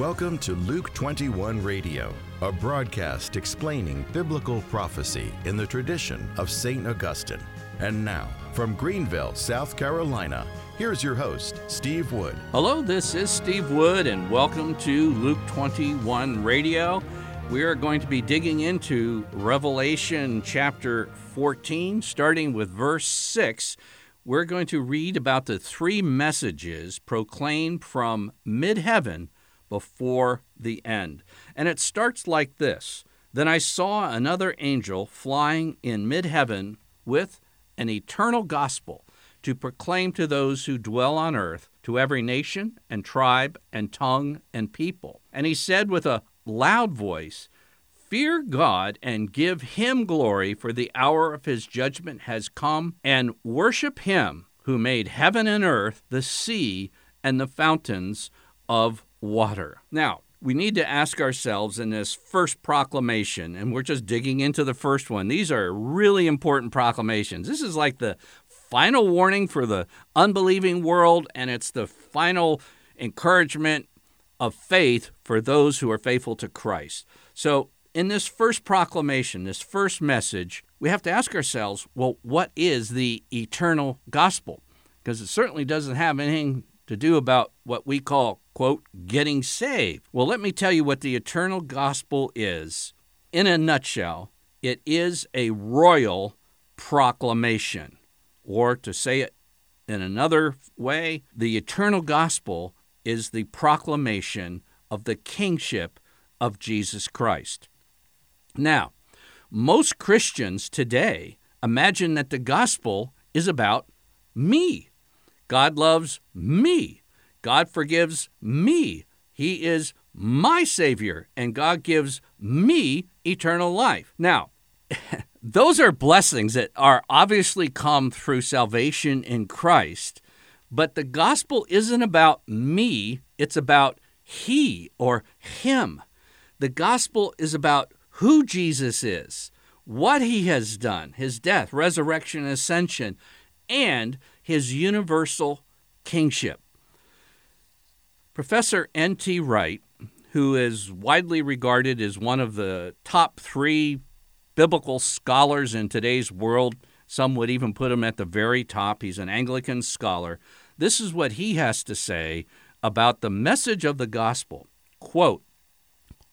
Welcome to Luke 21 Radio, a broadcast explaining biblical prophecy in the tradition of St. Augustine. And now, from Greenville, South Carolina, here's your host, Steve Wood. Hello, this is Steve Wood, and welcome to Luke 21 Radio. We are going to be digging into Revelation chapter 14, starting with verse 6. We're going to read about the three messages proclaimed from mid heaven before the end. And it starts like this Then I saw another angel flying in mid heaven with an eternal gospel to proclaim to those who dwell on earth, to every nation and tribe and tongue and people. And he said with a loud voice, Fear God and give him glory, for the hour of his judgment has come, and worship him who made heaven and earth, the sea, and the fountains of water. Now, we need to ask ourselves in this first proclamation, and we're just digging into the first one. These are really important proclamations. This is like the final warning for the unbelieving world, and it's the final encouragement of faith for those who are faithful to Christ. So, in this first proclamation, this first message, we have to ask ourselves well, what is the eternal gospel? Because it certainly doesn't have anything to do about what we call, quote, getting saved. Well, let me tell you what the eternal gospel is. In a nutshell, it is a royal proclamation. Or to say it in another way, the eternal gospel is the proclamation of the kingship of Jesus Christ. Now, most Christians today imagine that the gospel is about me. God loves me. God forgives me. He is my Savior, and God gives me eternal life. Now, those are blessings that are obviously come through salvation in Christ, but the gospel isn't about me, it's about He or Him. The gospel is about who Jesus is, what he has done, his death, resurrection, ascension, and his universal kingship. Professor N.T. Wright, who is widely regarded as one of the top three biblical scholars in today's world, some would even put him at the very top. He's an Anglican scholar. This is what he has to say about the message of the gospel. Quote,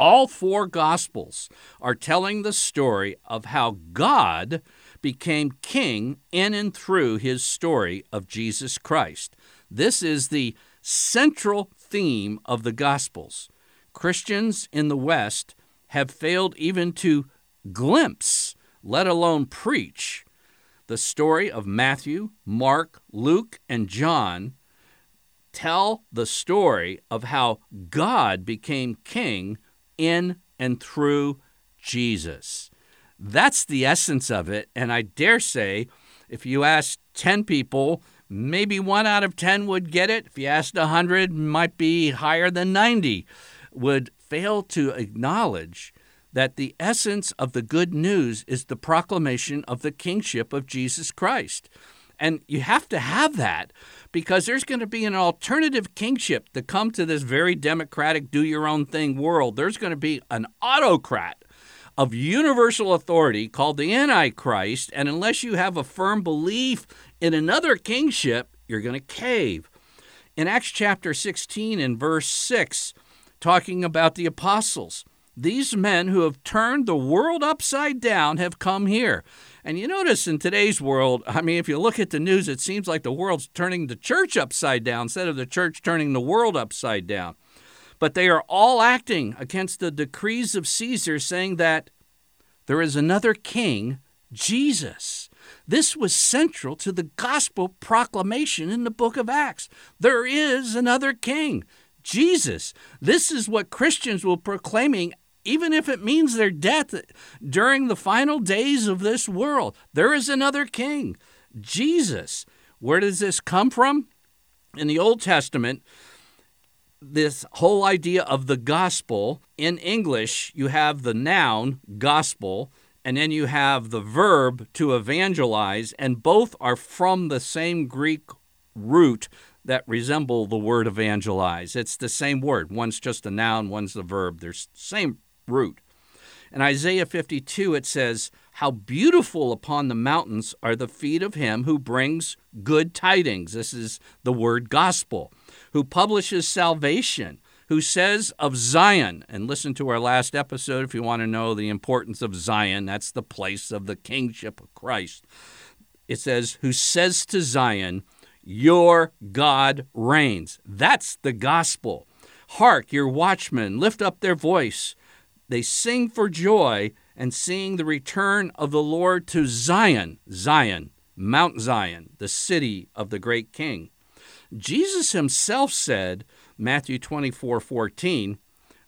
all four Gospels are telling the story of how God became king in and through his story of Jesus Christ. This is the central theme of the Gospels. Christians in the West have failed even to glimpse, let alone preach, the story of Matthew, Mark, Luke, and John. Tell the story of how God became king in and through Jesus. That's the essence of it. And I dare say, if you ask 10 people, maybe one out of 10 would get it. If you asked 100, might be higher than 90, would fail to acknowledge that the essence of the good news is the proclamation of the kingship of Jesus Christ. And you have to have that because there's going to be an alternative kingship to come to this very democratic, do your own thing world. There's going to be an autocrat of universal authority called the Antichrist. And unless you have a firm belief in another kingship, you're going to cave. In Acts chapter 16 and verse 6, talking about the apostles, these men who have turned the world upside down have come here. And you notice in today's world, I mean, if you look at the news, it seems like the world's turning the church upside down instead of the church turning the world upside down. But they are all acting against the decrees of Caesar, saying that there is another king, Jesus. This was central to the gospel proclamation in the book of Acts. There is another king, Jesus. This is what Christians were proclaiming even if it means their death during the final days of this world. There is another king, Jesus. Where does this come from? In the Old Testament, this whole idea of the gospel, in English, you have the noun, gospel, and then you have the verb to evangelize, and both are from the same Greek root that resemble the word evangelize. It's the same word. One's just a noun, one's the verb. There's same root. In Isaiah 52, it says, How beautiful upon the mountains are the feet of him who brings good tidings. This is the word gospel, who publishes salvation, who says of Zion, and listen to our last episode if you want to know the importance of Zion. That's the place of the kingship of Christ. It says, Who says to Zion, Your God reigns. That's the gospel. Hark, your watchmen, lift up their voice. They sing for joy and seeing the return of the Lord to Zion, Zion, Mount Zion, the city of the great king. Jesus himself said, Matthew 24 14,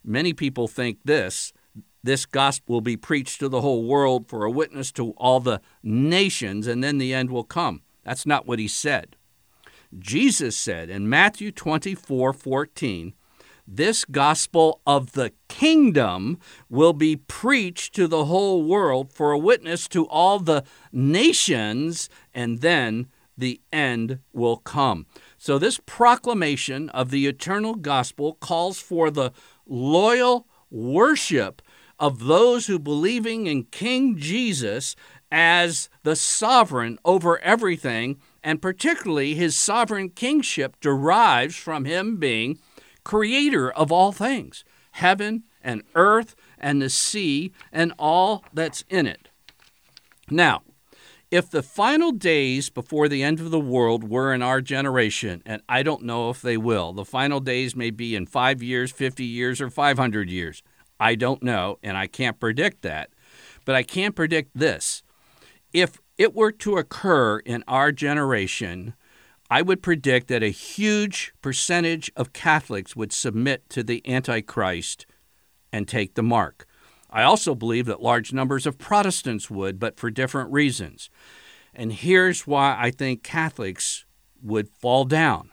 many people think this this gospel will be preached to the whole world for a witness to all the nations, and then the end will come. That's not what he said. Jesus said in Matthew 24 14, this gospel of the kingdom will be preached to the whole world for a witness to all the nations, and then the end will come. So, this proclamation of the eternal gospel calls for the loyal worship of those who believing in King Jesus as the sovereign over everything, and particularly his sovereign kingship derives from him being creator of all things, heaven and earth and the sea and all that's in it. Now, if the final days before the end of the world were in our generation, and I don't know if they will, the final days may be in five years, 50 years, or 500 years. I don't know, and I can't predict that. But I can predict this. If it were to occur in our generation, I would predict that a huge percentage of Catholics would submit to the Antichrist and take the mark. I also believe that large numbers of Protestants would, but for different reasons. And here's why I think Catholics would fall down.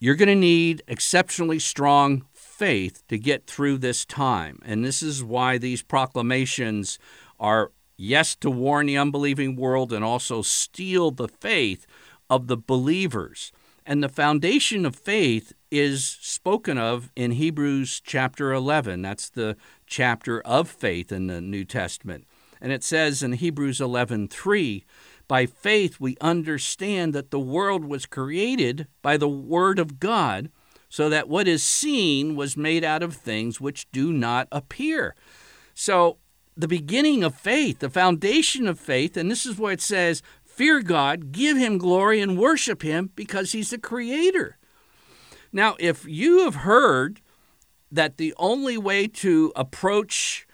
You're going to need exceptionally strong faith to get through this time. And this is why these proclamations are yes, to warn the unbelieving world and also steel the faith of the believers. And the foundation of faith is spoken of in Hebrews chapter 11. That's the chapter of faith in the New Testament. And it says in Hebrews 11:3, by faith we understand that the world was created by the word of God, so that what is seen was made out of things which do not appear. So the beginning of faith, the foundation of faith, and this is what it says, fear God, give him glory and worship him because he's the creator. Now, if you have heard that the only way to approach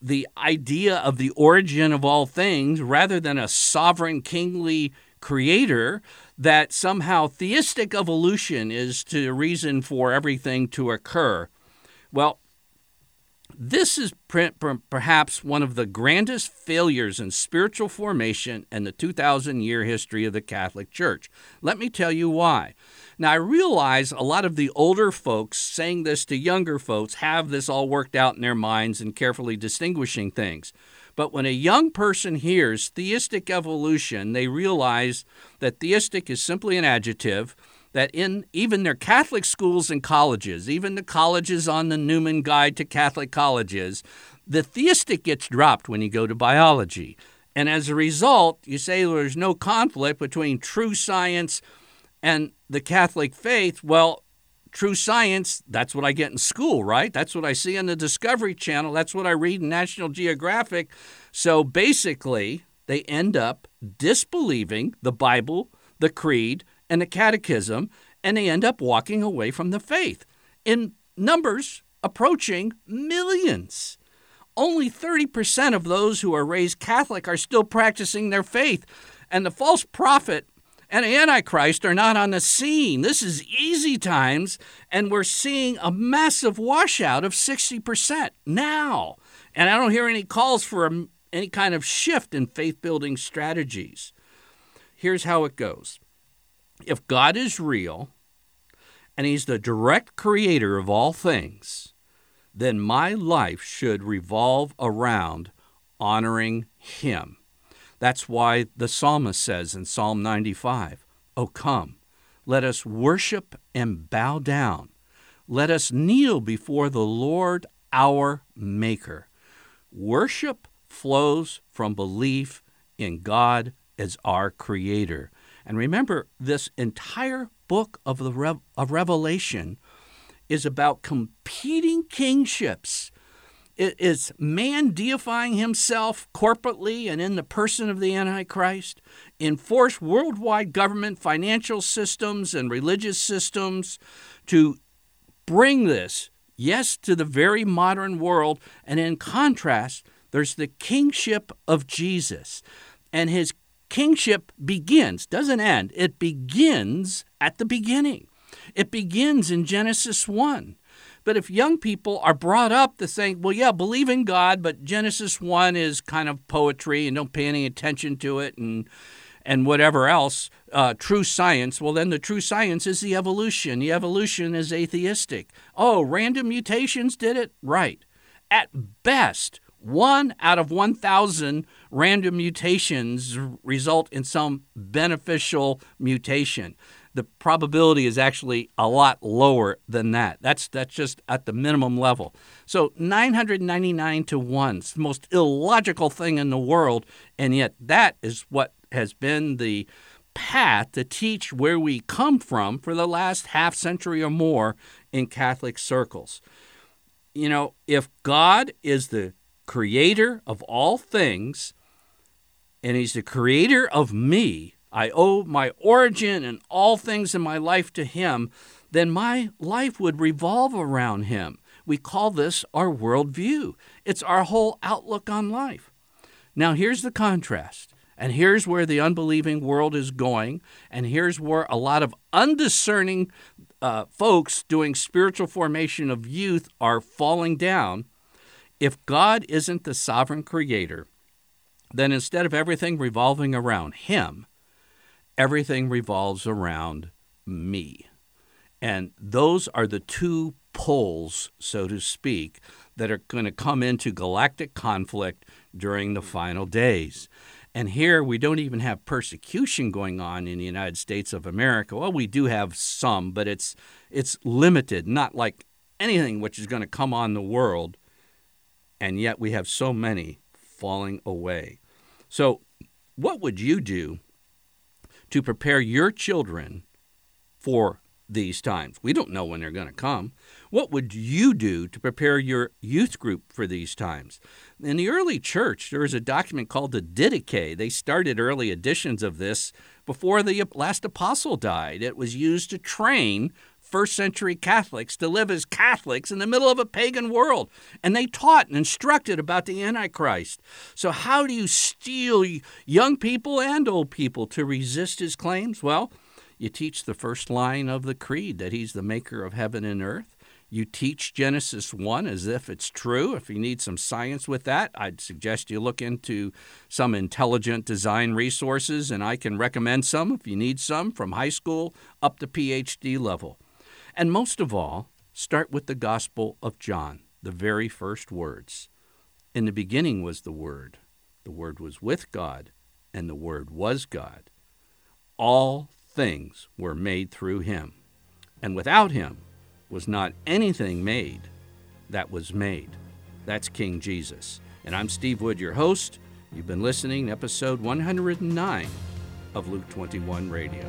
the idea of the origin of all things, rather than a sovereign kingly creator, that somehow theistic evolution is the reason for everything to occur. Well, this is perhaps one of the grandest failures in spiritual formation in the 2,000 year history of the Catholic Church. Let me tell you why. Now, I realize a lot of the older folks saying this to younger folks have this all worked out in their minds and carefully distinguishing things. But when a young person hears theistic evolution, they realize that theistic is simply an adjective that in even their Catholic schools and colleges, even the colleges on the Newman Guide to Catholic Colleges, the theistic gets dropped when you go to biology. And as a result, you say there's no conflict between true science and the Catholic faith. Well, true science, that's what I get in school, right? That's what I see on the Discovery Channel. That's what I read in National Geographic. So basically, they end up disbelieving the Bible, the Creed, and the Catechism, and they end up walking away from the faith in numbers approaching millions. Only 30% of those who are raised Catholic are still practicing their faith. And the false prophet and Antichrist are not on the scene. This is easy times, and we're seeing a massive washout of 60% now. And I don't hear any calls for a, any kind of shift in faith building strategies. Here's how it goes if God is real and He's the direct creator of all things, then my life should revolve around honoring Him. That's why the psalmist says in Psalm 95 Oh, come, let us worship and bow down. Let us kneel before the Lord our Maker. Worship flows from belief in God as our Creator. And remember, this entire book of the Re- of Revelation is about competing kingships. Is man deifying himself corporately and in the person of the Antichrist, enforce worldwide government, financial systems, and religious systems to bring this, yes, to the very modern world. And in contrast, there's the kingship of Jesus. And his kingship begins, doesn't end, it begins at the beginning. It begins in Genesis 1. But if young people are brought up to think, well, yeah, believe in God, but Genesis 1 is kind of poetry and don't pay any attention to it and and whatever else, uh, true science, well, then the true science is the evolution. The evolution is atheistic. Oh, random mutations did it? Right. At best, one out of 1,000 random mutations result in some beneficial mutation the probability is actually a lot lower than that. That's that's just at the minimum level. So 999 to 1, it's the most illogical thing in the world, and yet that is what has been the path to teach where we come from for the last half century or more in Catholic circles. You know, if God is the creator of all things, and he's the creator of me, I owe my origin and all things in my life to Him, then my life would revolve around Him. We call this our worldview. It's our whole outlook on life. Now, here's the contrast. And here's where the unbelieving world is going. And here's where a lot of undiscerning uh, folks doing spiritual formation of youth are falling down. If God isn't the sovereign creator, then instead of everything revolving around Him, everything revolves around me. And those are the two poles, so to speak, that are going to come into galactic conflict during the final days. And here we don't even have persecution going on in the United States of America. Well, we do have some, but it's it's limited, not like anything which is going to come on the world. And yet we have so many falling away. So, what would you do to prepare your children for these times. We don't know when they're going to come. What would you do to prepare your youth group for these times? In the early church, there was a document called the Didache. They started early editions of this before the last apostle died. It was used to train first century Catholics to live as Catholics in the middle of a pagan world. And they taught and instructed about the Antichrist. So, how do you steel young people and old people to resist his claims? Well, you teach the first line of the creed that he's the maker of heaven and earth. You teach Genesis 1 as if it's true. If you need some science with that, I'd suggest you look into some intelligent design resources, and I can recommend some if you need some from high school up to PhD level. And most of all, start with the Gospel of John, the very first words. In the beginning was the Word. The Word was with God, and the Word was God. All things were made through him, and without him was not anything made that was made. That's King Jesus. And I'm Steve Wood, your host. You've been listening to episode 109 of Luke 21 Radio.